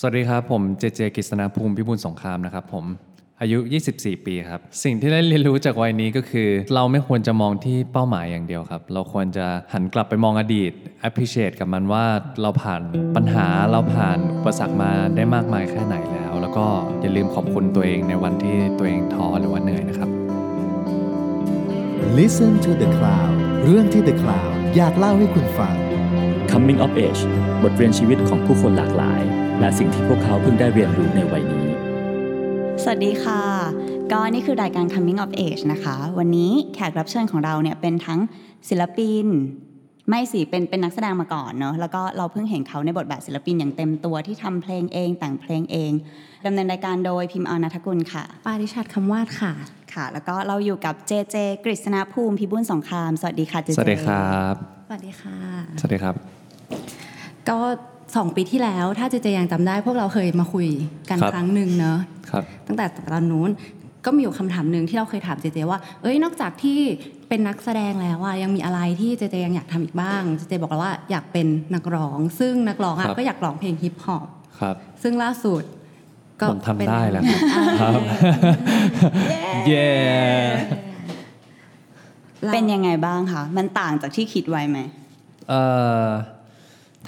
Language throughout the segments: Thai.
สวัสดีครับ ผมเจเจกฤษณภูมิพิบูลสงครามนะครับผมอายุ 24 ปีครับ สิ่งที่ได้เรียนรู้จากวัยนี้ก็คือ เราไม่ควรจะมองที่เป้าหมายอย่างเดียวครับ เราควรจะหันกลับไปมองอดีต appreciate กับมันว่าเราผ่านปัญหาเราผ่านอุปสรรคมาได้มากมายแค่ไหนแล้ว แล้วก็อย่าลืมขอบคุณตัวเองในวันที่ตัวเองท้อหรือว่าเหนื่อยนะครับ Listen to the Cloud เรื่องที่ The Cloud อยากเล่าให้คุณฟัง Coming of Age บทเรียนชีวิตของผู้คนหลากหลาย และสิ่งที่พวกเขาเพิ่งได้เรียนรู้ในวัยนี้ สวัสดีค่ะ ก็นี่คือรายการ Coming of Age นะคะ วันนี้แขกรับเชิญของเราเนี่ยเป็นทั้งศิลปิน ไม่สิเป็นเป็นนักแสดงมาก่อนเนาะแล้วก็เราเพิ่งเห็นเขาในบทบาทศิลปินอย่างเต็มตัวที่ทำเพลงเอง แต่งเพลงเองดำเนินรายการโดยพิมพ์อนัทกุลค่ะ ปาริชัดคำวาดค่ะ ค่ะ แล้วก็เราอยู่กับเจเจกฤษณภูมิพิบูลสงคราม สวัสดีค่ะเจเจสวัสดีครับ สวัสดีค่ะ สวัสดีครับ ก็ สองปีที่แล้ว ถ้าเจเจยังจำได้ พวกเราเคยมาคุยกันครับครั้งหนึ่งเนอะครับตั้งแต่ตอนนู้นก็มีอยู่คำถามหนึ่งที่เราเคยถามเจเจว่า เอ้ย นอกจากที่เป็นนักแสดงแล้วอะยังมีอะไรที่เจเจยังอยากทำอีกบ้าง เจเจบอกเราว่าอยากเป็นนักร้อง ซึ่งนักร้องอะครับก็อยากร้องเพลงฮิปฮอปครับซึ่งล่าสุดก็ผมทำเป็นได้แล้วครับเย้ราเป็นยังไงบ้างคะ มันต่างจากที่คิดไว้ไหมเอ่อ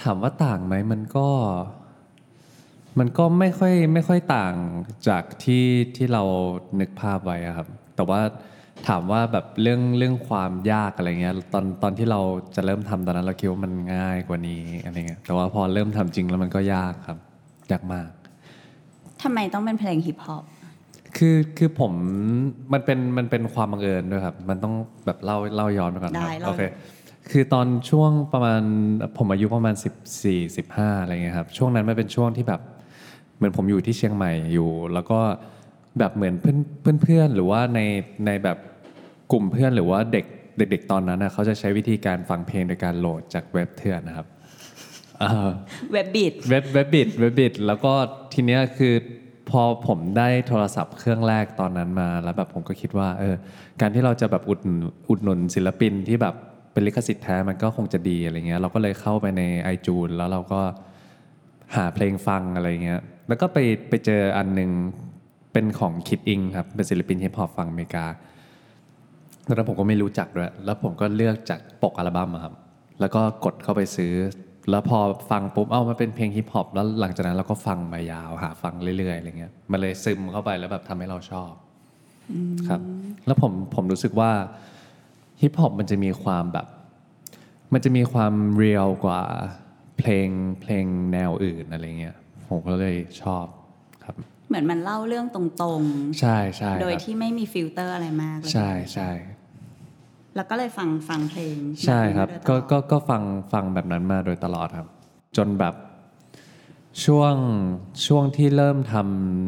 ถามว่าต่างไหมมันก็ มันก็ไม่ค่อยไม่ค่อยต่างจากที่ที่เรานึกภาพไว้อะครับ แต่ว่าถามว่าแบบเรื่องเรื่องความยากอะไรเงี้ยตอนตอนที่เราจะเริ่มทำตอนนั้นเราคิดว่ามันง่ายกว่านี้อะไรเงี้ยแต่ว่าพอเริ่มทำจริงแล้วมันก็ยากครับยากมากทำไมต้องเป็นเพลงฮิปฮอปคือคือผมมันเป็นมันเป็นความบังเอิญด้วยครับ มันต้องแบบเล่าเล่าย้อนไปก่อนครับได้เล่าโอเค คือตอนช่วงประมาณผมอายุประมาณ 14 15อะไรเงี้ยครับช่วงนั้นมันเป็นช่วงที่แบบเหมือนผมอยู่ที่เชียงใหม่อยู่ แล้วก็แบบเหมือนเพื่อนเพื่อนเพื่อนหรือว่าในในแบบกลุ่มเพื่อนหรือว่าเด็กเด็กๆตอนนั้นนะเขาจะใช้วิธีการฟังเพลงโดยการโหลดจากเว็บเถื่อนนะครับอ่าเว็บบิดเว็บเว็บบิดเว็บบิดแล้วก็ทีเนี้ยคือพอผมได้โทรศัพท์เครื่องแรกตอนนั้นมาแล้วแบบผมก็คิดว่าเออการที่เราจะแบบอุดหนุนอุดหนุนศิลปินที่แบบ เป็นลิขสิทธิ์แท้มันก็คงจะดีอะไรเงี้ยเราก็เลยเข้าไปใน iTunes แล้วเราก็หาเพลงฟังอะไรเงี้ยแล้วก็ไปไปเจออันหนึงเป็นของคิดอิงครับ เป็นศิลปินฮิปฮอปฝั่งอเมริกาตอนนั้นผมก็ไม่รู้จักด้วยแล้วผมก็เลือกจากปกอัลบั้มอะครับ แล้วก็กดเข้าไปซื้อ แล้วพอฟังปุ๊บเอ้ามันเป็นเพลงฮิปฮอปแล้วหลังจากนั้นเราก็ฟังมายาวหาฟังเรื่อยๆอะไรเงี้ยมันเลยซึมเข้าไปแล้วแบบทำให้เราชอบครับ แล้วผมผมรู้สึกว่า ฮิปฮอปมันจะมีความแบบ มันจะมีความ real กว่าเพลงเพลงแนวอื่นอะไรเงี้ยผมก็เลยชอบครับ เหมือนมันเล่าเรื่องตรงๆ ใช่ใช่ครับโดยที่ไม่มีฟิลเตอร์อะไรมากเลยใช่ใช่แล้วก็เลยฟังฟังเพลง ใช่ครับแนั้นก็มาโดยตลอดก็ก็ฟังฟังแบบนั้นมาโดยตลอดครับ จนแบบช่วงช่วงที่เริ่มท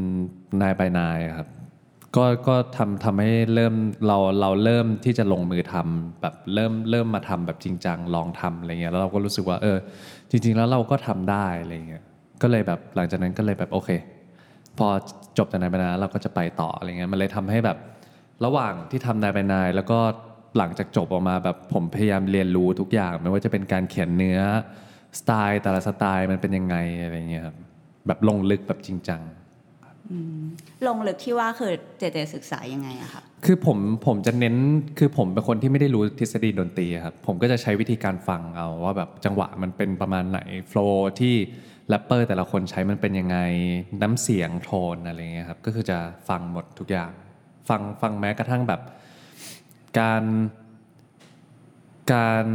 ำนายไปนายอะครับ ก็ก็ทำทำให้เริ่มเราเราเริ่มที่จะลงมือทำแบบเริ่มเริ่มมาทำแบบจริงจังลองทำอะไรเงี้ยแล้วเราก็รู้สึกว่าเออ จริง ๆ แล้วเราก็ทำได้อะไรเงี้ยก็เลยแบบหลังจากนั้นก็เลยแบบโอเค พอจบจากนายไปนายเราก็จะไปต่ออะไรเงี้ยมันเลยทำให้แบบระหว่างที่ทำนายไปนายแล้วก็หลังจากจบออกมาแบบผมพยายามเรียนรู้ทุกอย่าง ไม่ว่าจะเป็นการเขียนเนื้อสไตล์แต่ละสไตล์มันเป็นยังไงอะไรเงี้ยครับแบบลงลึกแบบจริงจัง ลงลึกที่ว่าคือเจเจศึกษายังไงอะคะคือผมผมจะเน้นคือผมเป็นคนที่ไม่ได้รู้ทฤษฎีดนตรีครับผมก็จะใช้วิธีการฟังเอาว่าแบบจังหวะมันเป็นประมาณไหนโฟล์ที่แรปเปอร์แต่ละคนใช้มันเป็นยังไงน้ำเสียงโทนอะไรเงี้ยครับก็คือจะฟังหมดทุกอย่าง ฟังฟังแม้กระทั่งแบบ การการ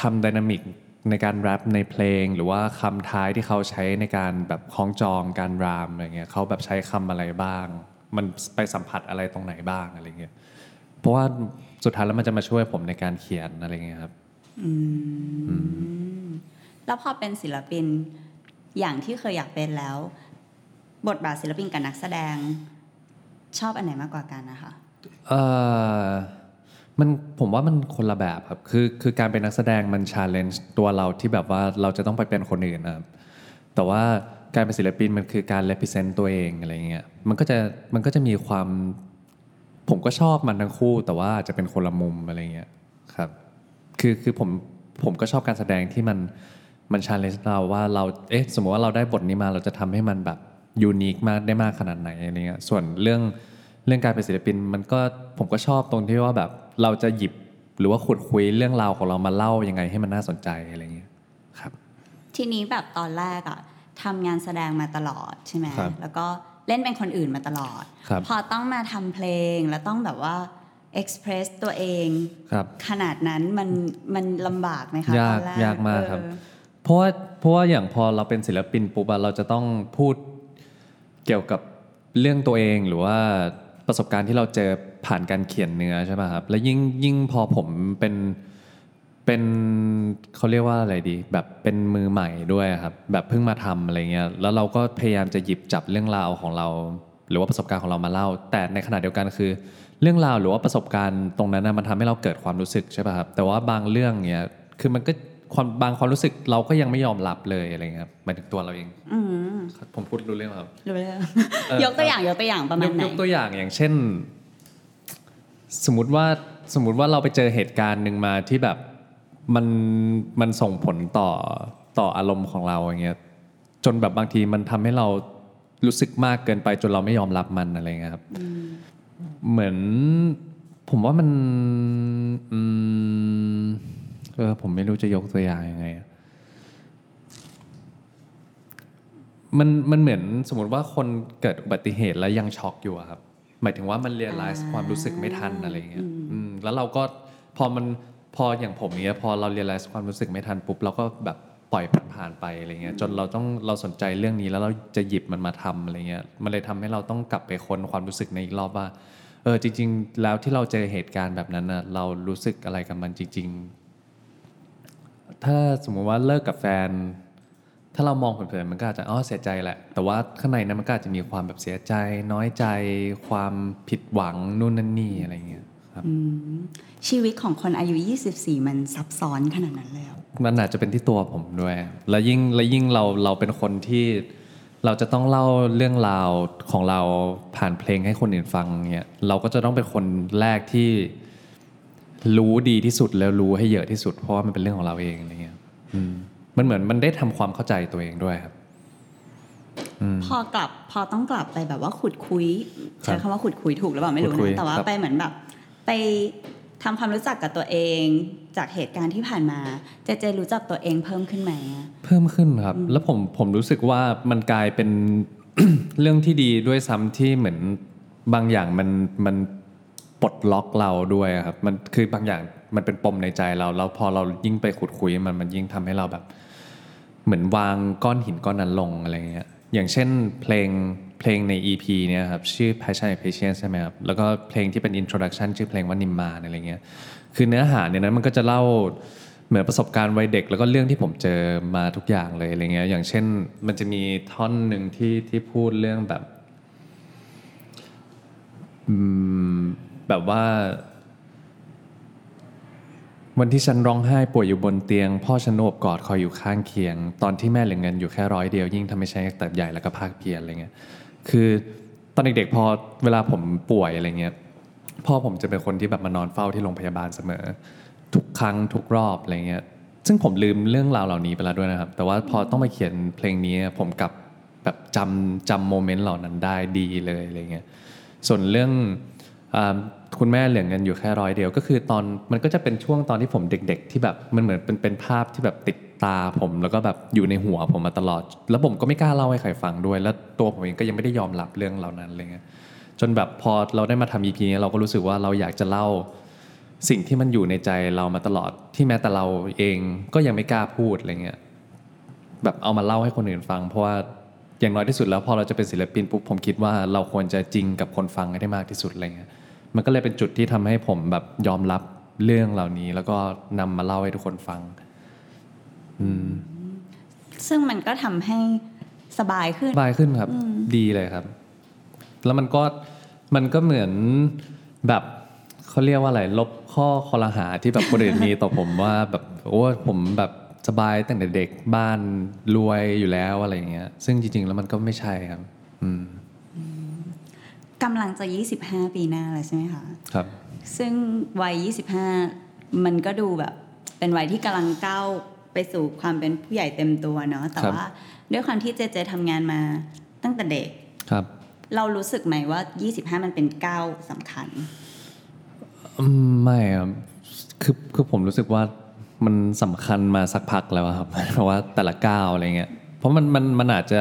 ทำดินามิก ในการแรปในเพลง หรือว่าคำท้ายที่เขาใช้ในการแบบคล้องจองการรามอะไรเงี้ยเขาแบบใช้คำอะไรบ้าง มันไปสัมผัสอะไรตรงไหนบ้างอะไรเงี้ยเพราะว่าสุดท้ายแล้วมันจะมาช่วยผมในการเขียนอะไรเงี้ยครับแล้วพอเป็นศิลปินอย่างที่เคยอยากเป็นแล้ว บทบาทศิลปินกับนักแสดงชอบอันไหนมากกว่ากันนะคะเออ มันผมว่ามันคนละแบบครับคือคือการเป็นนักแสดงมันชาเลนจ์ตัวเราที่แบบว่าเราจะต้องไปเป็นคนอื่นนะครับแต่ว่าการเป็นศิลปินมันคือการ represent ตัวเองอะไรเงี้ยมันก็จะมันก็จะมีความ ผมก็ชอบมันทั้งคู่ แต่ว่าอาจจะเป็นคนละมุมอะไรเงี้ยครับคือคือผมผมก็ชอบการแสดงที่มันมันชาเลนจ์เราว่าเราเอ๊ะสมมติว่าเราได้บทนี้มาเราจะทำให้มันแบบยูนิคมากได้มากขนาดไหนอะไรเงี้ยส่วนเรื่องเรื่องการเป็นศิลปินมันก็ผมก็ชอบตรงที่ว่าแบบ เราจะหยิบหรือว่าขุดคุยเรื่องราวของเรามาเล่ายังไงให้มันน่าสนใจอะไรเงี้ยครับ ทีนี้แบบตอนแรกอะทำงานแสดงมาตลอดใช่ไหมครับแล้วก็เล่นเป็นคนอื่นมาตลอดครับพอต้องมาทำเพลงแล้วต้องแบบว่า express ตัวเองครับขนาดนั้นมันมันลำบากไหมคะยากตอนแรยากมากครับเออเพราะว่าเพราะว่าอย่างพอเราเป็นศิลปินปุ๊บอะเราจะต้องพูดเกี่ยวกับเรื่องตัวเองหรือว่าประสบการณ์ที่เราเจอ ผ่านการเขียนเนื้อใช่ไหมครับ แล้วยิ่งยิ่งพอผมเป็นเป็นเขาเรียกว่าอะไรดี แบบเป็นมือใหม่ด้วยครับ แบบเพิ่งมาทำอะไรเงี้ยแล้วเราก็พยายามจะหยิบจับเรื่องราวของเรา หรือว่าประสบการณ์ของเรามาเล่า แต่ในขณะเดียวกันคือ เรื่องราวหรือว่าประสบการณ์ตรงนั้นนะมันทำให้เราเกิดความรู้สึกใช่ป่ะครับแต่ว่าบางเรื่องเนี้ยคือมันก็ความบางความรู้สึกเราก็ยังไม่ยอมรับเลยอะไรเงี้ยครับหมายถึงตัวเราเองอืมผมพูดรู้เรื่องไหมครับรู้เรื่องเออยกตัวอย่างยกตัวอย่างประมาณยกไหนยกตัวอย่างอย่างเช่น สมมติว่าสมมติว่าเราไปเจอเหตุการณ์หนึ่งมาที่แบบมันมันส่งผลต่อต่ออารมณ์ของเราอย่างเงี้ยจนแบบบางทีมันทำให้เรารู้สึกมากเกินไปจนเราไม่ยอมรับมันอะไรเงี้ยครับเหมือนผมว่ามันอืมเออผมไม่รู้จะยกตัวอย่างยังไงอะมันมันเหมือนสมมติว่าคนเกิดอุบัติเหตุแล้วยังช็อกอยู่อะครับ หมายถึงว่ามัน realize ความรู้สึกไม่ทันอะไรเงี้ยอืมแล้วเราก็พอมันพออย่างผมเนี้ยพอเรา realize ความรู้สึกไม่ทันปุ๊บเราก็แบบปล่อยผ่านผ่านๆไปอะไรเงี้ยจนเราต้องเราสนใจเรื่องนี้แล้วเราจะหยิบมันมาทำอะไรเงี้ยมันเลยทำให้เราต้องกลับไปค้นความรู้สึกในอีกรอบว่าเออจริง ๆ แล้วที่เราเจอเหตุการณ์แบบนั้นน่ะเรารู้สึกอะไรกับมันจริง ๆ ถ้าสมมุติว่าเลิกกับแฟน ถ้าเรามองเผินๆมันก็อาจจะอ๋อเสียใจแหละ แต่ว่าข้างในนั้นมันก็อาจจะมีความแบบเสียใจ น้อยใจ ความผิดหวังนู่นนั่นนี่อะไรเงี้ยครับชีวิตของคนอายุ 24 มันซับซ้อนขนาดนั้นเลยเหรอมันอาจจะเป็นที่ตัวผมด้วย แล้วยิ่งแล้วยิ่งเราเราเป็นคนที่เราจะต้องเล่าเรื่องราวของเราผ่านเพลงให้คนอื่นฟังเนี่ยเราก็จะต้องเป็นคนแรกที่รู้ดีที่สุดแล้วรู้ให้เยอะที่สุด เพราะว่ามันเป็นเรื่องของเราเองอะไรเงี้ยอืม มันเหมือนมันได้ทำความเข้าใจตัวเองด้วยครับพอกลับพอต้องกลับไปแบบว่าขุดคุยครับใช้คำว่าขุดคุยถูกหรือเปล่าไม่รู้ขุดคุยนะแต่ว่าครับไปเหมือนแบบ ไปทำความรู้จักกับตัวเองจากเหตุการณ์ที่ผ่านมา เจเจรู้จักตัวเองเพิ่มขึ้นไหมอะเพิ่มขึ้นครับ แล้วผมผมรู้สึกว่ามันกลายเป็นเรื่องที่ดีด้วยซ้ำที่เหมือนบางอย่างมันมันปลดล็อกเราด้วยครับ มันคือบางอย่าง มันเป็นปมในใจเราแล้วพอเรายิ่งไปขุดคุยมันมันยิ่งทำให้เราแบบ เหมือนวางก้อนหินก้อนนั้นลงอะไรเงี้ยอย่างเช่นเพลงเพลงใน EP เนี่ยครับชื่อ Passion and Patience ใช่ไหมครับแล้วก็เพลงที่เป็น introduction ชื่อเพลงว่านิมมาอะไรเงี้ยคือเนื้อหาในนั้นมันก็จะเล่าเหมือนประสบการณ์วัยเด็ก แล้วก็เรื่องที่ผมเจอมาทุกอย่างเลยอะไรเงี้ยอย่างเช่นมันจะมีท่อนหนึ่งที่ที่พูดเรื่องแบบแบบว่า วันที่ฉันร้องไห้ป่วยอยู่บนเตียง พ่อฉันโอบกอดคอยอยู่ข้างเคียง ตอนที่แม่เหลือเงินอยู่แค่ร้อยเดียวยิ่งทำให้ฉันอยากเติบใหญ่แล้วก็ภาคเพียรอะไรเงี้ยคือตอนเด็กๆพอเวลาผมป่วยอะไรเงี้ยพ่อผมจะเป็นคนที่แบบมานอนเฝ้าที่โรงพยาบาลเสมอ ทุกครั้งทุกรอบอะไรเงี้ยซึ่งผมลืมเรื่องราวเหล่านี้ไปแล้วด้วยนะครับ แต่ว่าพอต้องมาเขียนเพลงนี้ผมกลับแบบจำจำโมเมนต์เหล่านั้นได้ดีเลยอะไรเงี้ยส่วนเรื่องอา คุณแม่เหลือเงินอยู่แค่ร้อยเดียว ก็คือตอนมันก็จะเป็นช่วงตอนที่ผมเด็ก ๆ ที่แบบมันเหมือนเป็นเป็นภาพที่แบบติดตาผมแล้วก็แบบอยู่ในหัวผมมาตลอด แล้วผมก็ไม่กล้าเล่าให้ใครฟังด้วย แล้วตัวผมเองก็ยังไม่ได้ยอมรับเรื่องเหล่านั้นอะไรเงี้ยจนแบบพอเราได้มาทำ EP นี้เราก็รู้สึกว่าเราอยากจะเล่าสิ่งที่มันอยู่ในใจเรามาตลอดที่แม้แต่เราเองก็ยังไม่กล้าพูดอะไรเงี้ยแบบเอามาเล่าให้คนอื่นฟัง เพราะว่าอย่างน้อยที่สุดแล้วพอเราจะเป็นศิลปินปุ๊บผมคิดว่าเราควรจะจริงกับคนฟังให้ได้มากที่สุดอะไรเงี้ย มันก็เลยเป็นจุดที่ทำให้ผมแบบยอมรับเรื่องเหล่านี้ แล้วก็นำมาเล่าให้ทุกคนฟัง อืม ซึ่งมันก็ทำให้สบายขึ้นสบายขึ้นครับ ดีเลยครับ แล้วมันก็มันก็เหมือนแบบเขาเรียกว่าอะไรลบข้อคอรหาที่แบบคนอื่นมีต่อผมว่าแบบโอ้ผมแบบสบายตั้งแต่เด็กบ้านรวยอยู่แล้วอะไรอย่างเงี้ย ซึ่งจริง ๆ แล้วมันก็ไม่ใช่ครับ อืม กำลังจะ 25 ปีหน้าแล้วใช่ไหมคะครับ ซึ่งวัย 25 มันก็ดูแบบ เป็นวัยที่กำลังก้าวไปสู่ความเป็นผู้ใหญ่เต็มตัวเนาะแต่ครับว่าด้วยความที่เจเจทำงานมาตั้งแต่เด็กครับ เรารู้สึกไหมว่า 25 มันเป็นก้าวสำคัญอืมไม่ครับคือคือผมรู้สึกว่ามันสำคัญมาสักพักแล้วอะครับเพราะว่าแต่ละก้าวอะไรเงี้ยเพราะมันมันมันอาจจะ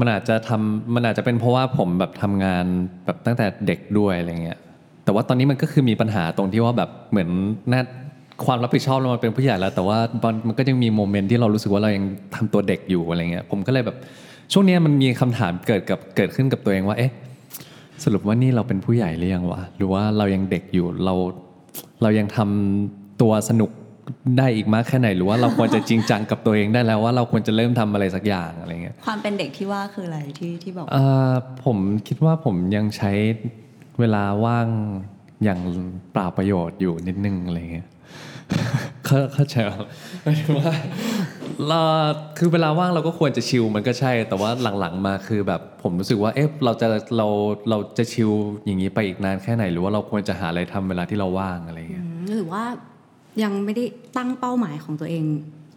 มันอาจจะทำมันอาจจะเป็นเพราะว่าผมแบบทำงานแบบตั้งแต่เด็กด้วยอะไรเงี้ยแต่ว่าตอนนี้มันก็คือมีปัญหาตรงที่ว่าแบบเหมือนน่าความรับผิดชอบเรามาเป็นผู้ใหญ่แล้ว แต่ว่ามันมันก็ยังมีโมเมนต์ที่เรารู้สึกว่าเรายังทำตัวเด็กอยู่อะไรเงี้ยผมก็เลยแบบช่วงนี้มันมีคำถามเกิดกับเกิดขึ้นกับตัวเองว่าเอ๊ะสรุปว่านี่เราเป็นผู้ใหญ่หรือยังวะหรือว่าเรายังเด็กอยู่เราเรายังทำตัวสนุก ได้อีกมากแค่ไหนหรือว่าเราควรจะจริงจังกับตัวเองได้แล้วว่าเราควรจะเริ่มทำอะไรสักอย่างอะไรเงี้ยความเป็นเด็กที่ว่าคืออะไรที่ที่บอกเอ่อผมคิดว่าผมยังใช้เวลาว่างอย่างเปล่าประโยชน์อยู่นิดนึงอะไรเงี้ยเข้าเข้าใจไหมหมายถึงว่าเราคือเวลาว่างเราก็ควรจะชิลมันก็ใช่ แต่ว่าหลังๆมาคือแบบผมรู้สึกว่าเอ๊ะเราจะเราเราจะชิลอย่างนี้ไปอีกนานแค่ไหน หรือว่าเราควรจะหาอะไรทำเวลาที่เราว่างอะไรเงี้ยหรือว่า ยังไม่ได้ตั้งเป้าหมายของตัวเอง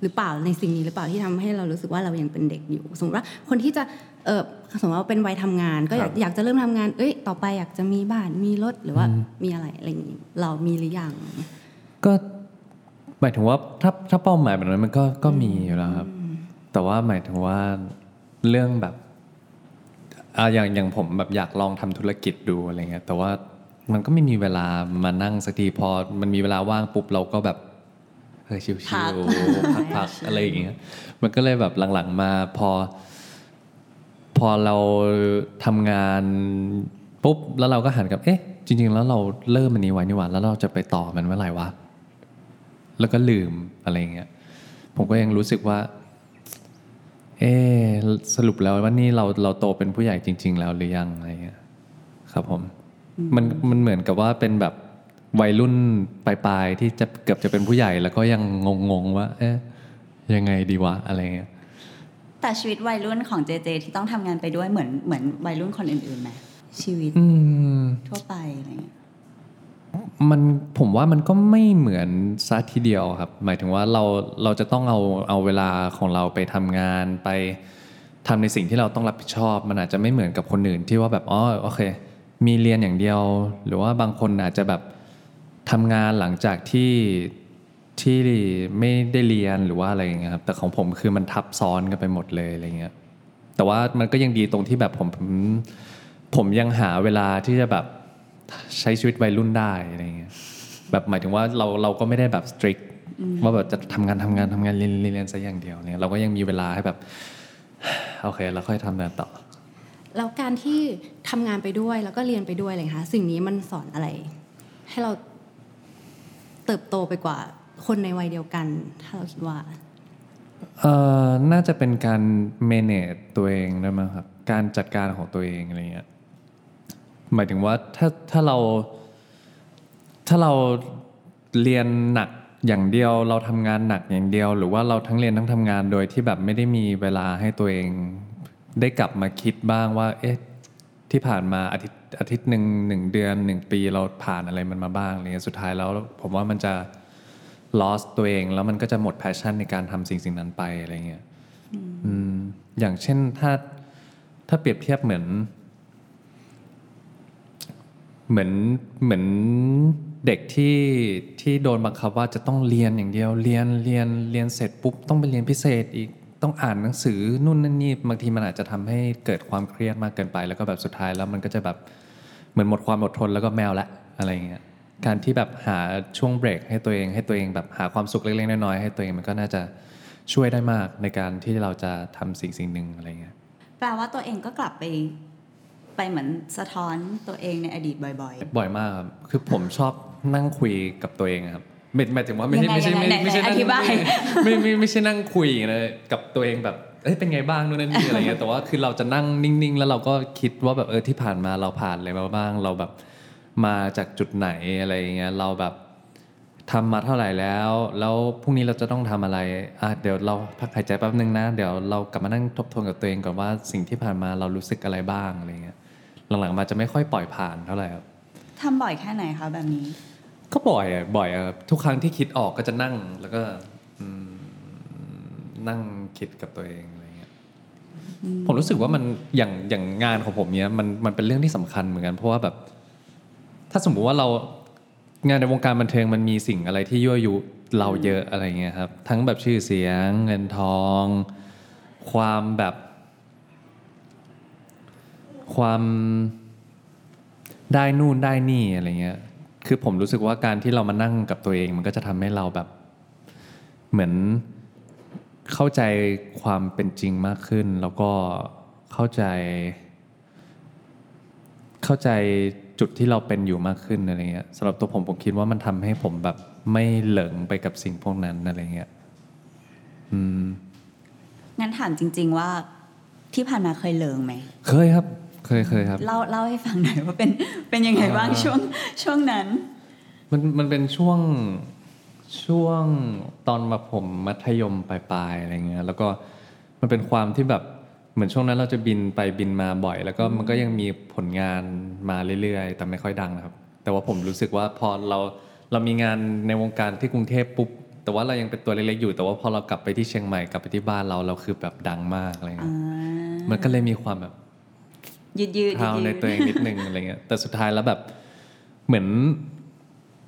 หรือเปล่าในสิ่งนี้หรือเปล่าที่ทำให้เรารู้สึกว่าเรายังเป็นเด็กอยู่ สมมติว่าคนที่จะเออสมมติว่าเป็นวัยทำงาน ก็อยากอยากจะเริ่มทำงาน เอ้ยต่อไปอยากจะมีบ้านมีรถหรือว่ามีอะไรอะไรอย่างนี้เรามีหรือยังก็หมายถึงว่าถ้าถ้าเป้าหมายแบบนั้นมันก็ก็มีอยู่แล้วครับ แต่ว่าหมายถึงว่าเรื่องแบบอ่าอย่างอย่างผมแบบอยากลองทำธุรกิจดูอะไรเงี้ยแต่ว่า มันก็ไม่มีเวลามานั่งสักทีพอมันมีเวลาว่างปุ๊บเราก็แบบเฮ้ยชิวพักๆพักๆอะไรอย่างเงี้ยมันก็เลยแบบหลังๆมาพอ พอเราทำงานปุ๊บแล้วเราก็หันกับเอ๊ะ จริง ๆ แล้วเราเริ่มมันนี้ไว้นี่หว่าแล้วเราจะไปต่อมันเมื่อไหร่วะแล้วก็ลืมอะไรอย่างเงี้ยผมก็ยังรู้สึกว่า เอ๊ะสรุปแล้วว่านี่เราเราโตเป็นผู้ใหญ่จริง ๆ แล้วหรือยังอะไรเงี้ยครับผม มันมันเหมือนกับว่าเป็นแบบวัยรุ่นปลายๆที่จะเกือบจะเป็นผู้ใหญ่แล้วก็ยังงงๆว่า เอ๊ะยังไงดีวะอะไรเงี้ยแต่ชีวิตวัยรุ่นของเจเจที่ต้องทำงานไปด้วยเหมือนเหมือนวัยรุ่นคนอื่นๆไหมชีวิตอืมทั่วไปอะไรเงี้ยมันผมว่ามันก็ไม่เหมือนซะทีเดียวครับ หมายถึงว่าเราเราจะต้องเอาเอาเวลาของเราไปทำงานไปทำในสิ่งที่เราต้องรับผิดชอบ มันอาจจะไม่เหมือนกับคนอื่นที่ว่าแบบอ๋อโอเค มีเรียนอย่างเดียว หรือว่าบางคนอาจจะแบบทำงานหลังจากที่ที่ไม่ได้เรียนหรือว่าอะไรอย่างเงี้ยครับแต่ของผมคือมันทับซ้อนกันไปหมดเลยอะไรเงี้ยแต่ว่ามันก็ยังดีตรงที่แบบผมผมผมยังหาเวลาที่จะแบบใช้ชีวิตวัยรุ่นได้อะไรเงี้ยแบบหมายถึงว่าเราเราก็ไม่ได้แบบสตริกว่าแบบจะทำงานทำงานทำงานเรียนเรียนเรียนซะอย่างเดียวเนี่ยเราก็ยังมีเวลาให้แบบโอเคเราค่อยทำงานต่อ แล้วการที่ทำงานไปด้วยแล้วก็เรียนไปด้วยอะไรคะสิ่งนี้มันสอนอะไร ให้เราเติบโตไปกว่าคนในวัยเดียวกัน ถ้าเราคิดว่าเอ่อน่าจะเป็นการ manage ตัวเองด้วยมั้งครับ การจัดการของตัวเองอะไรเงี้ยหมายถึงว่าถ้าถ้าเรา ถ้าเราเรียนหนักอย่างเดียวเราทำงานหนักอย่างเดียว หรือว่าเราทั้งเรียนทั้งทำงานโดยที่แบบไม่ได้มีเวลาให้ตัวเอง ได้กลับมาคิดบ้างว่า เอ๊ะที่ผ่านมาอาทิตย์อาทิตย์หนึ่งหนึ่งเดือนหนึ่งปีเราผ่านอะไรมันมาบ้างอะไรเงี้ยสุดท้ายแล้วผมว่ามันจะ lost ตัวเอง แล้วมันก็จะหมด passion ในการทำสิ่งสิ่งนั้นไปอะไรเงี้ยอืมอย่างเช่นถ้าถ้าเปรียบเทียบเหมือน เหมือนเหมือนเด็กที่ที่โดนบังคับว่าจะต้องเรียนอย่างเดียวเรียนเรียนเรียนเสร็จปุ๊บต้องไปเรียนพิเศษอีก ต้องอ่านหนังสือนู่นนั่นนี่บางทีมันอาจจะทำให้เกิดความเครียดมากเกินไป แล้วก็แบบสุดท้ายแล้วมันก็จะแบบเหมือนหมดความอดทนแล้วก็แมวละอะไรเงี้ยการที่แบบหาช่วงเบรกให้ตัวเองให้ตัวเองแบบหาความสุขเล็กๆน้อยๆให้ตัวเองมันก็น่าจะช่วยได้มากในการที่เราจะทำสิ่งสิ่งหนึ่งอะไรเงี้ยแปลว่าตัวเองก็กลับไปไปเหมือนสะท้อนตัวเองในอดีตบ่อยบ่อยมากครับคือผมชอบนั่งคุยกับตัวเองอะครับ ไม่หมายถึงว่าไม่ใช่ยังไงไม่ใช่ยังไงไม่ไม่ใช่ไหนนั่งอธิบายไม่ไม่ไม่ใช่นั่งคุยนะกับตัวเองแบบเอ้ยเป็นไงบ้างนู่นนั่นนี่อะไรเงี้ยแต่ว่าคือเราจะนั่งนิ่ง ๆ แล้วเราก็คิดว่าแบบเออที่ผ่านมาเราผ่านอะไรมาบ้าง เราแบบมาจากจุดไหนอะไรเงี้ยเราแบบทำมาเท่าไหร่แล้ว แล้วพรุ่งนี้เราจะต้องทำอะไรอะเดี๋ยวเราพักหายใจแป๊บนึงนะ เดี๋ยวเรากลับมานั่งทบทวนกับตัวเองก่อนว่าสิ่งที่ผ่านมาเรารู้สึกอะไรบ้างอะไรเงี้ยหลังๆมาจะไม่ค่อยปล่อยผ่านเท่าไหร่ครับๆทำบ่อยแค่ไหนคะแบบนี้ ก็บ่อยอะบ่อยอะครับทุกครั้งที่คิดออกก็จะนั่งแล้วก็อืมนั่งคิดกับตัวเองอะไรเงี้ยผมรู้สึกว่ามันอย่างอย่างงานของผมเนี้ยมันมันเป็นเรื่องที่สำคัญเหมือนกัน เพราะว่าแบบ ถ้าสมมุติว่าเรางานในวงการบันเทิงมันมีสิ่งอะไรที่ยั่วยุเราเยอะอะไรเงี้ยครับ ทั้งแบบชื่อเสียงเงินทอง ความแบบ ความได้นู่นได้นี่อะไรเงี้ย คือผมรู้สึกว่าการที่เรามานั่งกับตัวเอง มันก็จะทำให้เราแบบ เหมือนเข้าใจความเป็นจริงมากขึ้น แล้วก็เข้าใจ เข้าใจจุดที่เราเป็นอยู่มากขึ้นอะไรเงี้ยสำหรับตัวผมผมคิดว่ามันทำให้ผมแบบไม่เหลิงไปกับสิ่งพวกนั้นอะไรเงี้ยอืมงั้นถามจริง ๆ ว่าที่ผ่านมาเคยเลิงไหม เคยครับ เคยเคยครับเล่าเล่าให้ฟังหน่อยว่าเป็นเป็นยังไงบ้างอ่าช่วงช่วงนั้น มันมันเป็นช่วงช่วงตอนมาผมมัธยมปลายๆอะไรเงี้ยแล้วก็มันเป็นความที่แบบเหมือนช่วงนั้นเราจะบินไปบินมาบ่อย แล้วก็มันก็ยังมีผลงานมาเรื่อยๆ แต่ไม่ค่อยดังนะครับ แต่ว่าผมรู้สึกว่าพอเราเรามีงานในวงการที่กรุงเทพปุ๊บแต่ว่าเรายังเป็นตัวเล็กๆอยู่ แต่ว่าพอเรากลับไปที่เชียงใหม่กลับไปที่บ้านเราเราคือแบบดังมากอะไรอ่าเงี้ยมันก็เลยมีความแบบ ยืดยืดพราวยืดในตัวเองนิดนึงอะไรเงี้ยแต่สุดท้ายแล้วแบบเหมือน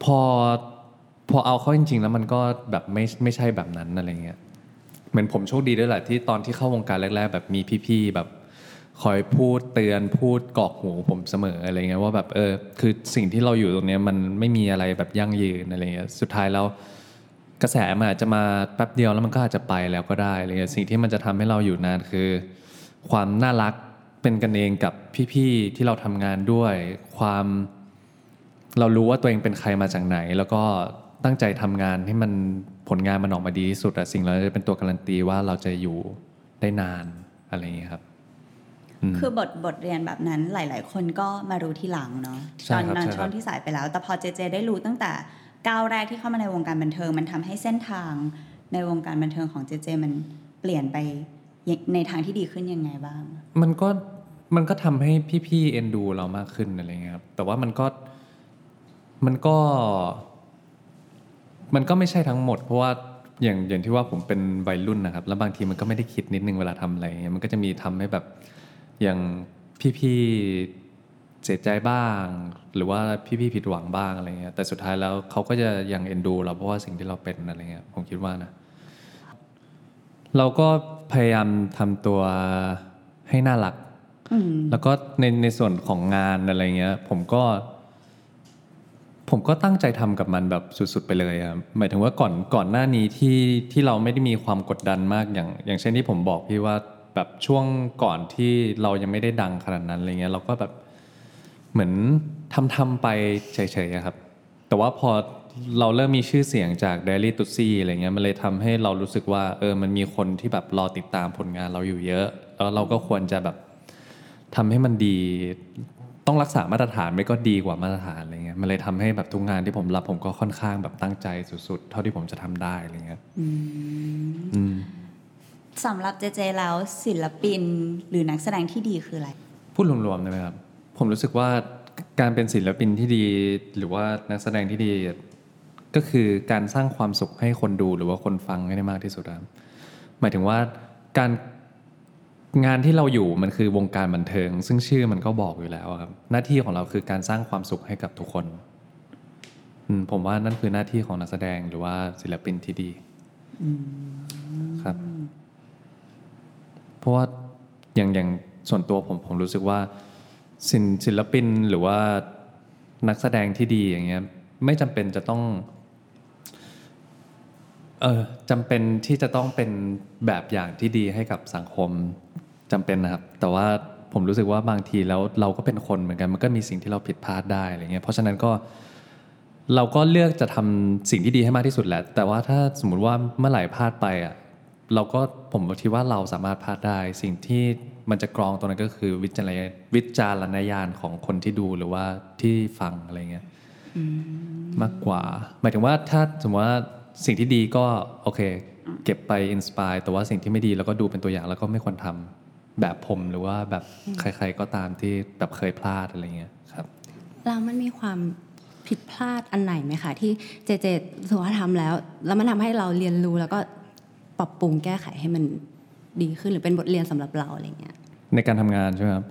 พอพอเอาเข้าจริง ๆ แล้วมันก็แบบไม่ไม่ใช่แบบนั้นอะไรเงี้ยเหมือนผมโชคดีด้วยแหละที่ตอนที่เข้าวงการแรก ๆ แบบมีพี่ๆแบบคอยพูดเตือนพูดกรอกหูผมเสมออะไรเงี้ยว่าแบบเออคือสิ่งที่เราอยู่ตรงเนี้ยมันไม่มีอะไรแบบยั่งยืนอะไรเงี้ยสุดท้ายแล้วกระแสมันอาจจะมาแป๊บเดียวแล้วมันก็อาจจะไปแล้วก็ได้อะไรเงี้ยสิ่งที่มันจะทำให้เราอยู่นานคือ ความน่ารัก เป็นกันเองกับพี่ๆที่เราทำงานด้วยความ เรารู้ว่าตัวเองเป็นใครมาจากไหน แล้วก็ตั้งใจทำงานให้มันผลงานมันออกมาดีที่สุดอะสิ่งเหล่านี้จะเป็นตัวการันตีว่าเราจะอยู่ได้นานอะไรอย่างเงี้ยครับมคือบทบทเรียนแบบนั้นหลาย ๆ คนก็มารู้ทีหลังเนาะใช่ตอนครับนั้นใช่ครับช่วงที่สายไปแล้ว แต่พอเจเจได้รู้ตั้งแต่ก้าวแรกที่เข้ามาในวงการบันเทิง มันทำให้เส้นทางในวงการบันเทิงของเจเจมันเปลี่ยนไป ในทางที่ดีขึ้นยังไงบ้าง มันก็มันก็ทำให้พี่ๆเอ็นดูเรามากขึ้นอะไรเงี้ยครับ แต่ว่ามันก็มันก็ มันก็ไม่ใช่ทั้งหมด เพราะว่าอย่างอย่างที่ว่าผมเป็นวัยรุ่นนะครับ แล้วบางทีมันก็ไม่ได้คิดนิดนึงเวลาทำอะไรเงี้ยมันก็จะมีทำให้แบบอย่างพี่ๆเสียใจบ้าง หรือว่าพี่ๆผิดหวังบ้างอะไรเงี้ยแต่สุดท้ายแล้วเขาก็จะยังเอ็นดูเราเพราะว่าสิ่งที่เราเป็นอะไรเงี้ยผมคิดว่านะ เราก็พยายามทำตัวให้น่ารักอืมแล้วก็ในในส่วนของงานอะไรเงี้ย ผมก็ ผมก็ตั้งใจทำกับมันแบบสุด ๆ ไปเลยอะหมายถึงว่าก่อนก่อนหน้านี้ที่ที่เราไม่ได้มีความกดดันมากอย่าง อย่างเช่นที่ผมบอกพี่ว่าแบบช่วงก่อนที่เรายังไม่ได้ดังขนาดนั้นอะไรเงี้ยเราก็แบบเหมือนทำทำๆไปเฉยๆอะครับ แต่ว่าพอ เราเริ่มมีชื่อเสียงจาก Daily t u s ซี่อะไรเงี้ยมันเลยทำให้เรารู้สึกว่าเออมันมีคนที่แบบรอติดตามผลงานเราอยู่เยอะ แล้วเราก็ควรจะแบบทำให้มันดี ต้องรักษามาตรฐานไม่ก็ดีกว่ามาตรฐานอะไรเงี้ยมันเลยทำให้แบบทุกงานที่ผมรับผมก็ค่อนข้างแบบตั้งใจสุดๆ เท่าที่ผมจะทำได้อะไรเงี้ยอืมสำหรับเจเจแล้วศิลปินหรือนักแสดงที่ดีคืออะไร พูดรวมๆได้ไหมครับ ผมรู้สึกว่าการเป็นศิลปินที่ดี หรือว่านักแสดงที่ดี ก็คือการสร้างความสุขให้คนดูหรือว่าคนฟังให้ได้มากที่สุดครับหมายถึงว่าการงานที่เราอยู่มันคือวงการบันเทิง ซึ่งชื่อมันก็บอกอยู่แล้วครับ หน้าที่ของเราคือการสร้างความสุขให้กับทุกคนผมว่านั่นคือหน้าที่ของนักแสดงหรือว่าศิลปินที่ดีครับ เพราะว่าอย่างอย่างส่วนตัวผมผมรู้สึกว่าศิลศิลปินหรือว่านักแสดงที่ดีอย่างเงี้ยไม่จำเป็นจะต้อง เออจำเป็นที่จะต้องเป็นแบบอย่างที่ดีให้กับสังคมจำเป็นนะครับ แต่ว่าผมรู้สึกว่าบางทีแล้วเราก็เป็นคนเหมือนกันมันก็มีสิ่งที่เราผิดพลาดได้อะไรเงี้ยเพราะฉะนั้นก็เราก็เลือกจะทำสิ่งที่ดีให้มากที่สุดแหละ แต่ว่าถ้าสมมุติว่าเมื่อไหร่พลาดไปอะเราก็ผมคิดว่าเราสามารถพลาดได้ สิ่งที่มันจะกรองตรงนั้นก็คือวิจารณญาณวิจารณญาณของคนที่ดูหรือว่าที่ฟังอะไรเงี้ยมากกว่า หมายถึงว่าถ้าสมมติว่า สิ่งที่ดีก็โอเค เก็บไปอินสปายแต่ว่าสิ่งที่ไม่ดีเราก็ดูเป็นตัวอย่างแล้วก็ไม่ควรทำแบบผมหรือว่าแบบใคร ๆก็ตามที่แบบเคยพลาดอะไรเงี้ยครับแล้วมันมีความผิดพลาดอันไหนไหมคะที่เจเจรู้สึกว่าทำแล้ว แล้วมันทำให้เราเรียนรู้แล้วก็ปรับปรุงแก้ไขให้มันดีขึ้นหรือเป็นบทเรียนสำหรับเราอะไรเงี้ยในการทำงานใช่ไหมครับ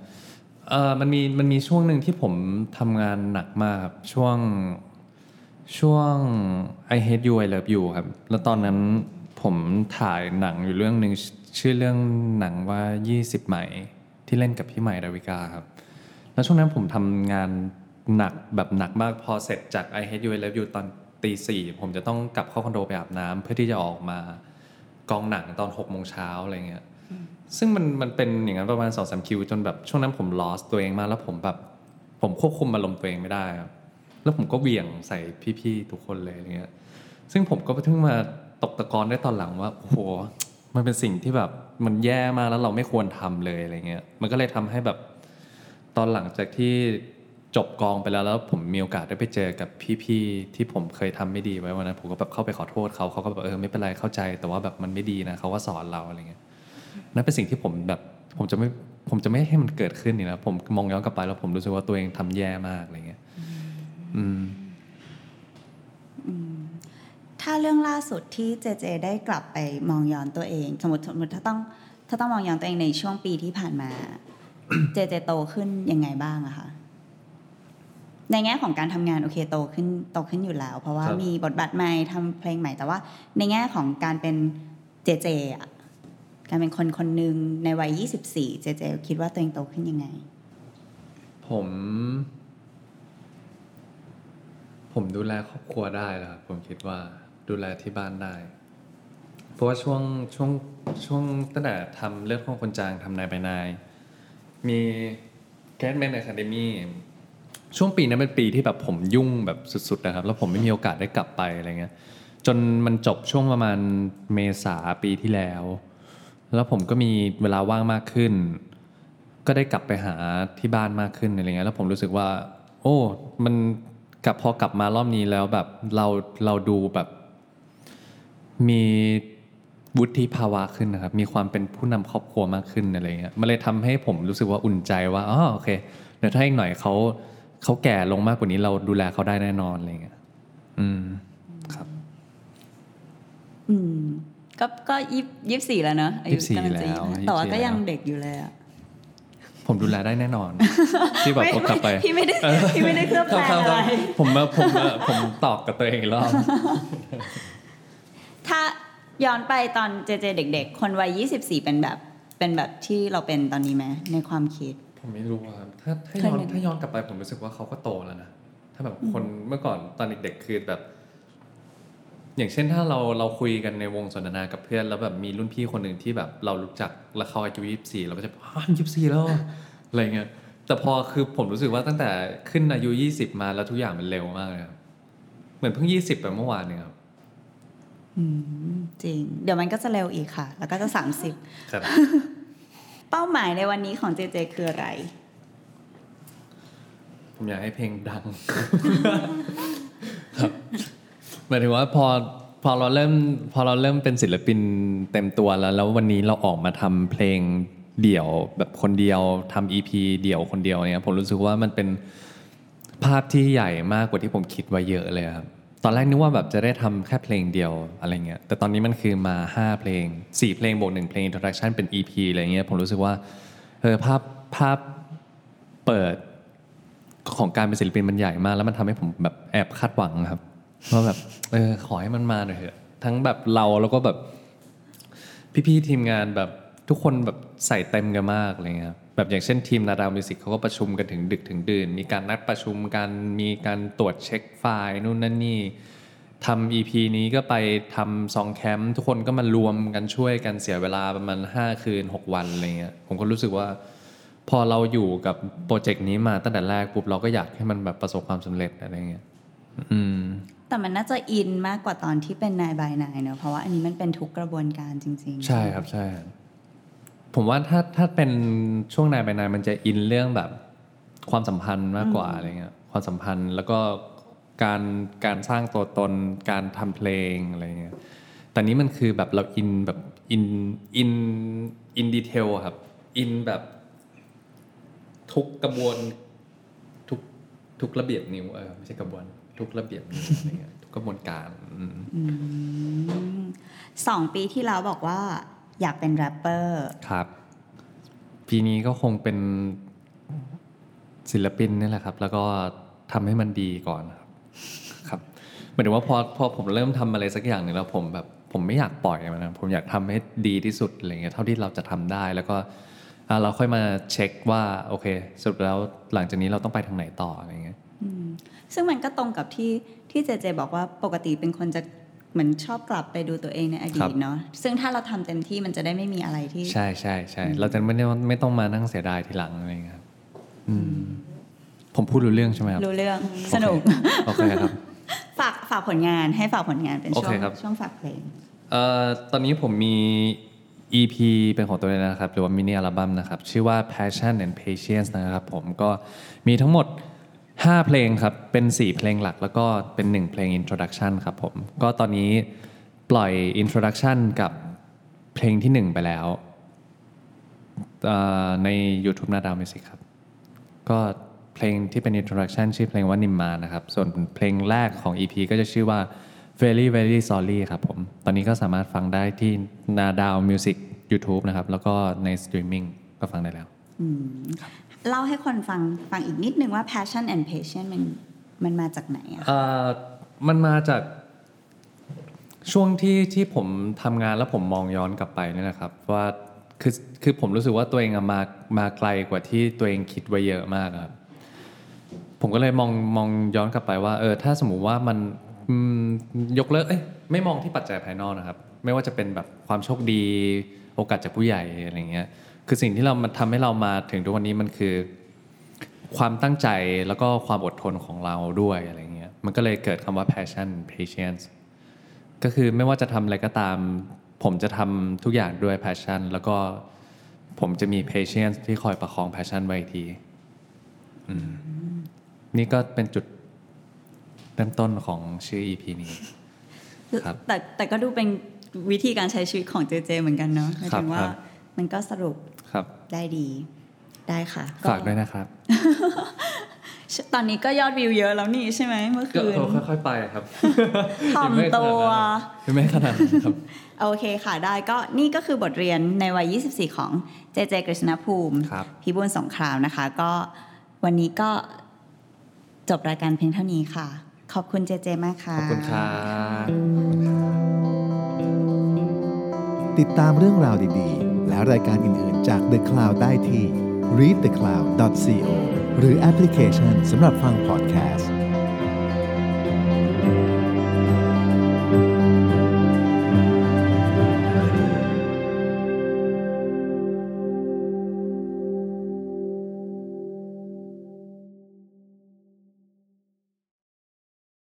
เออมันมีมันมีช่วงหนึ่งที่ผมทำงานหนักมากครับช่วง ช่วง I hate you I love you ครับ แล้วตอนนั้นผมถ่ายหนังอยู่เรื่องหนึ่งชื่อเรื่องหนังว่า 20 ใหม่ที่เล่นกับพี่ใหม่ดาวิกาครับ แล้วช่วงนั้นผมทำงานหนักแบบหนักมากพอเสร็จจาก I hate you I love you ตอนตีสี่ผมจะต้องกลับเข้าคอนโดไปอาบน้ำเพื่อที่จะออกมากองหนังตอน6กโมงเช้าอะไรเงี้ย ซึ่งมันมันเป็นอย่างนั้นประมาณสองสามคิวจนแบบช่วงนั้นผม lost ตัวเองมากแล้วผมแบบผมควบคุมอารมณ์ตัวเองไม่ได้ครับ แล้วผมก็เวี่ยงใส่พี่ๆทุกคนเลยอะไรเงี้ย ซึ่งผมก็เพิ่งมาตกตะกอนได้ตอนหลังว่าโอ้โหมันเป็นสิ่งที่แบบมันแย่มากแล้วเราไม่ควรทำเลยอะไรเงี้ย มันก็เลยทำให้แบบตอนหลังจากที่จบกองไปแล้วแล้วผมมีโอกาสได้ไปเจอกับพี่ๆที่ผมเคยทำไม่ดีไว้วันนั้นผมก็แบบเข้าไปขอโทษเขาเขาก็แบบเออไม่เป็นไรเข้าใจ แต่ว่าแบบมันไม่ดีนะเขาก็สอนเราอะไรเงี้ยนั่นเป็นสิ่งที่ผมแบบผมจะไม่ผมจะไม่ให้มันเกิดขึ้นนี่นะผมมองย้อนกลับไปแล้วผมรู้สึกว่าตัวเองทำแย่มากอะไรเงี้ย ถ้าเรื่องล่าสุดที่เจเจได้กลับไปมองย้อนตัวเอง สมมติสมมติถ้าต้องถ้าต้องมองย้อนตัวเองในช่วงปีที่ผ่านมา เจเจโตขึ้นยังไงบ้างอะคะในแง่ของการทำงานโอเคโตขึ้นโตขึ้นอยู่แล้ว เพราะว่าครับมีบทบาทใหม่ทำเพลงใหม่แต่ว่า ในแง่ของการเป็นเจเจอะการเป็นคนคนหนึ่งในวัย 24 เจเจคิดว่าตัวเองโตขึ้นยังไง ผม ผมดูแลครอบครัวได้แล้วครับผมคิดว่าดูแลที่บ้านได้ เพราะว่าช่วงช่วงช่วงตั้งแต่ทำเลือดข้องคนจางทำนายไปนาย มีแกสแมนอะคาเดมี่ช่วงปีนั้นเป็นปีที่แบบผมยุ่งแบบสุดๆนะครับ แล้วผมไม่มีโอกาสได้กลับไปอะไรเงี้ยจนมันจบช่วงประมาณเมษาปีที่แล้ว แล้วผมก็มีเวลาว่างมากขึ้น ก็ได้กลับไปหาที่บ้านมากขึ้นอะไรเงี้ยแล้วผมรู้สึกว่า โอ้ มัน กลับพอกลับมารอบนี้แล้วแบบเราเราดูแบบมีวุฒิภาวะขึ้นนะครับ มีความเป็นผู้นำครอบครัวมากขึ้นอะไรเงี้ยมันเลยทำให้ผมรู้สึกว่าอุ่นใจว่าอ๋อโอเคเดี๋ยวถ้าอีกหน่อยเขาเขาแก่ลงมากกว่านี้เราดูแลเขาได้แน่นอนอะไรเงี้ยอืมครับ อืมก็ก็ยี่ยี่สี่แล้วเนอะอายุ24กำลังจะแล้ว25แต่ว่า24ก็ยังแล้วเด็กอยู่เลยอะ ผมดูแลได้แน่นอน ที่แบบผมกลับไปพี่ไม่ได้พี่ไม่ได้เคลือบแคลงครับอะไรๆผมมาผมมาผมตอบกับตัวเองอีกรอบถ้าย้อนไปตอนเจเจเด็ก ๆ คนวัย24 เป็นแบบเป็นแบบที่เราเป็นตอนนี้ไหมในความคิด ผมไม่รู้อะครับถ้าถ้าย้อนเคยเห็นถ้าย้อนกลับไปผมรู้สึกว่าเขาก็โตแล้วนะถ้าแบบคนเมื่อก่อนตอนเด็กๆคือแบบ อย่างเช่นถ้าเราเราคุยกันในวงสนทนากับเพื่อน แล้วแบบมีรุ่นพี่คนหนึ่งที่แบบเรารู้จักแล้วเขาอายุยี่สิบสี่เราก็จะอ้าวยี่สิบสี่แล้วเหรออะไรเงี้ยแต่พอคือผมรู้สึกว่าตั้งแต่ขึ้นอายุยี่สิบมาแล้วทุกอย่างมันเร็วมากเลยครับเหมือนเพิ่งยี่สิบไปเมื่อวานเนี่ยครับอืมจริง เดี๋ยวมันก็จะเร็วอีกค่ะ แล้วก็จะ30ครับเป้าหมายในวันนี้ของเจเจคืออะไร ผมอยากให้เพลงดังครับ หมายถึงว่าพอพอเราเริ่มพอเราเริ่มเป็นศิลปินเต็มตัวแล้ว แล้ววันนี้เราออกมาทำเพลงเดี่ยวแบบคนเดียวทำ EP เดี่ยวคนเดียวเนี่ยผมรู้สึกว่ามันเป็นภาพที่ใหญ่มากกว่าที่ผมคิดไว้เยอะเลยครับตอนแรกนึกว่าแบบจะได้ทำแค่เพลงเดียวอะไรเงี้ยแต่ตอนนี้มันคือมา 5 เพลง 4 เพลงบวกหนึ่งเพลง introduction เป็น EP อะไรเงี้ยผมรู้สึกว่าเออภาพภาพเปิดของการเป็นศิลปินมันใหญ่มาก แล้วมันทำให้ผมแบบแอบคาดหวังครับ ว่าแบบเออขอให้มันมาหน่อยเถอะทั้งแบบเราแล้วก็แบบพี่ๆทีมงานแบบทุกคนแบบใส่เต็มกันมากอะไรเงี้ยแบบอย่างเช่นทีมนาดาวมิวสิกเขาก็ประชุมกันถึงดึกถึงดื่น มีการนัดประชุมกันมีการตรวจเช็คไฟล์นู่นนั่นนี่ทำ EP นี้ก็ไปทำ song camp ทุกคนก็มารวมกันช่วยกันเสียเวลาประมาณ 5 คืน 6 วันอะไรเงี้ยผมก็รู้สึกว่า พอเราอยู่กับโปรเจกต์นี้มาตั้งแต่แรกปุ๊บเราก็อยากให้มันแบบประสบความสำเร็จอะไรเงี้ยอืม แต่มันน่าจะอินมากกว่าตอนที่เป็น Nine by Nine เนอะเพราะว่าอันนี้มันเป็นทุกกระบวนการจริง ๆ ใช่ครับใช่ ผมว่าถ้าถ้าเป็นช่วง Nine by Nine มันจะอินเรื่องแบบความสัมพันธ์มากกว่าอะไรเงี้ยความสัมพันธ์แล้วก็การการสร้างตัวตนการทำเพลงอะไรเงี้ยแต่นี้มันคือแบบเราอินแบบอินอินอิน detail ครับอินแบบทุกกระบวนทุกทุกระเบียบนิ้วเออไม่ใช่กระบวน ทุกระเบียบนิ้วอะไรเงี้ยทุกกระบวนการอืมอืมสองปีที่แล้วบอกว่า อยากเป็นแรปเปอร์ครับ ปีนี้ก็คงเป็นศิลปินนี่แหละครับ แล้วก็ทำให้มันดีก่อนครับครับหมายถึงว่าพอพอผมเริ่มทำอะไรสักอย่างหนึ่งแล้วผมแบบผมไม่อยากปล่อยมันนะผมอยากทำให้ดีที่สุดอะไรเงี้ยเท่าที่เราจะทำได้แล้วก็อะเราค่อยมาเช็คว่าโอเคสรุดแล้วหลังจากนี้เราต้องไปทางไหนต่ออะไรเงี้ย ซึ่งมันก็ตรงกับที่ที่เจเจบอกว่าปกติเป็นคนจะเหมือนชอบกลับไปดูตัวเองในอดีครัตบเนาะซึ่งถ้าเราทำเต็มที่มันจะได้ไม่มีอะไรที่ ใช่ใช่ใช่เราจะไม่ได้ไม่ต้องมานั่งเสียดายทีหลังอะไรเงี้ยครับอืมผมพูดรู้เรื่องใช่ไหมครับรู้เรื่องสนุกโอเคครับฝากฝากผลงานให้ฝากผลงานเป็นช่วโองเคครับช่วงฝากเพลงเอ่อตอนนี้ผมมี EP เป็นของตัวเองนะครับ หรือว่ามินิอัลบั้มนะครับ ชื่อว่า Passion and Patience นะครับผมก็มีทั้งหมด 5 เพลงครับ เป็น 4 เพลงหลัก แล้วก็เป็น 1 เพลง Introduction ครับผม ก็ตอนนี้ปล่อย Introduction กับเพลงที่ 1 ไปแล้วใน YouTube นาดาวมิวสิกครับ ก็เพลงที่เป็น introduction ชื่อเพลงว่านิมมานะครับ ส่วนเพลงแรกของ EP ก็จะชื่อว่า very very sorry ครับผม ตอนนี้ก็สามารถฟังได้ที่นาดาว Music YouTube นะครับ แล้วก็ในสตรีมมิ่งก็ฟังได้แล้ว เล่าให้คนฟังฟังอีกนิดนึงว่า passion and patience มันมันมาจากไหนอะเอ่อมันมาจากช่วงที่ที่ผมทำงานแล้วผมมองย้อนกลับไปเนี่ยนะครับ ว่าคือคือผมรู้สึกว่าตัวเองมามาไกลกว่าที่ตัวเองคิดไว้เยอะมากครับผมก็เลยมองมองย้อนกลับไปว่าเออถ้าสมมุติว่ามันมยกเลิกเอ้ยไม่มองที่ปัจจัยภายนอกนะครับ ไม่ว่าจะเป็นแบบความโชคดีโอกาสจากผู้ใหญ่อะไรเงี้ย คือสิ่งที่เรามันทำให้เรามาถึงทุกวันนี้มันคือ ความตั้งใจแล้วก็ความอดทนของเราด้วยอะไรเงี้ยมันก็เลยเกิดคำว่า passion patience ก็คือไม่ว่าจะทำอะไรก็ตาม ผมจะทำทุกอย่างด้วย passion แล้วก็ผมจะมี patience ที่คอยประคอง passion ไว้อีกทีอืมนี่ก็เป็นจุดเริ่มต้นของชื่อ EP นี้ครับ แต่แต่ก็ดูเป็นวิธีการใช้ชีวิตของเจเจเหมือนกันเนาะหมายถึงว่า ครับ มันก็สรุปครับได้ดีได้ค่ะ ฝากด้วยนะครับ ตอนนี้ก็ยอดวิวเยอะแล้วนี่ใช่ไหมเมื่อก็คืนค่อยๆไปครับถ่อมตัวยังไม่ขนาดนั้นครับ โอเคค่ะได้ก็นี่ก็คือบทเรียนในวัย 24 ของเจเจกฤษณภูมิครับพิบูลสงครามนะคะ ก็วันนี้ก็จบรายการเพียงเท่านี้ค่ะ ขอบคุณเจเจมากค่ะ ขอบคุณครับติดตามเรื่องราวดีๆ และรายการอื่น ๆ จาก The Cloud ได้ที่ readthecloud.co หรือแอปพลิเคชันสำหรับฟังพอดแคสต์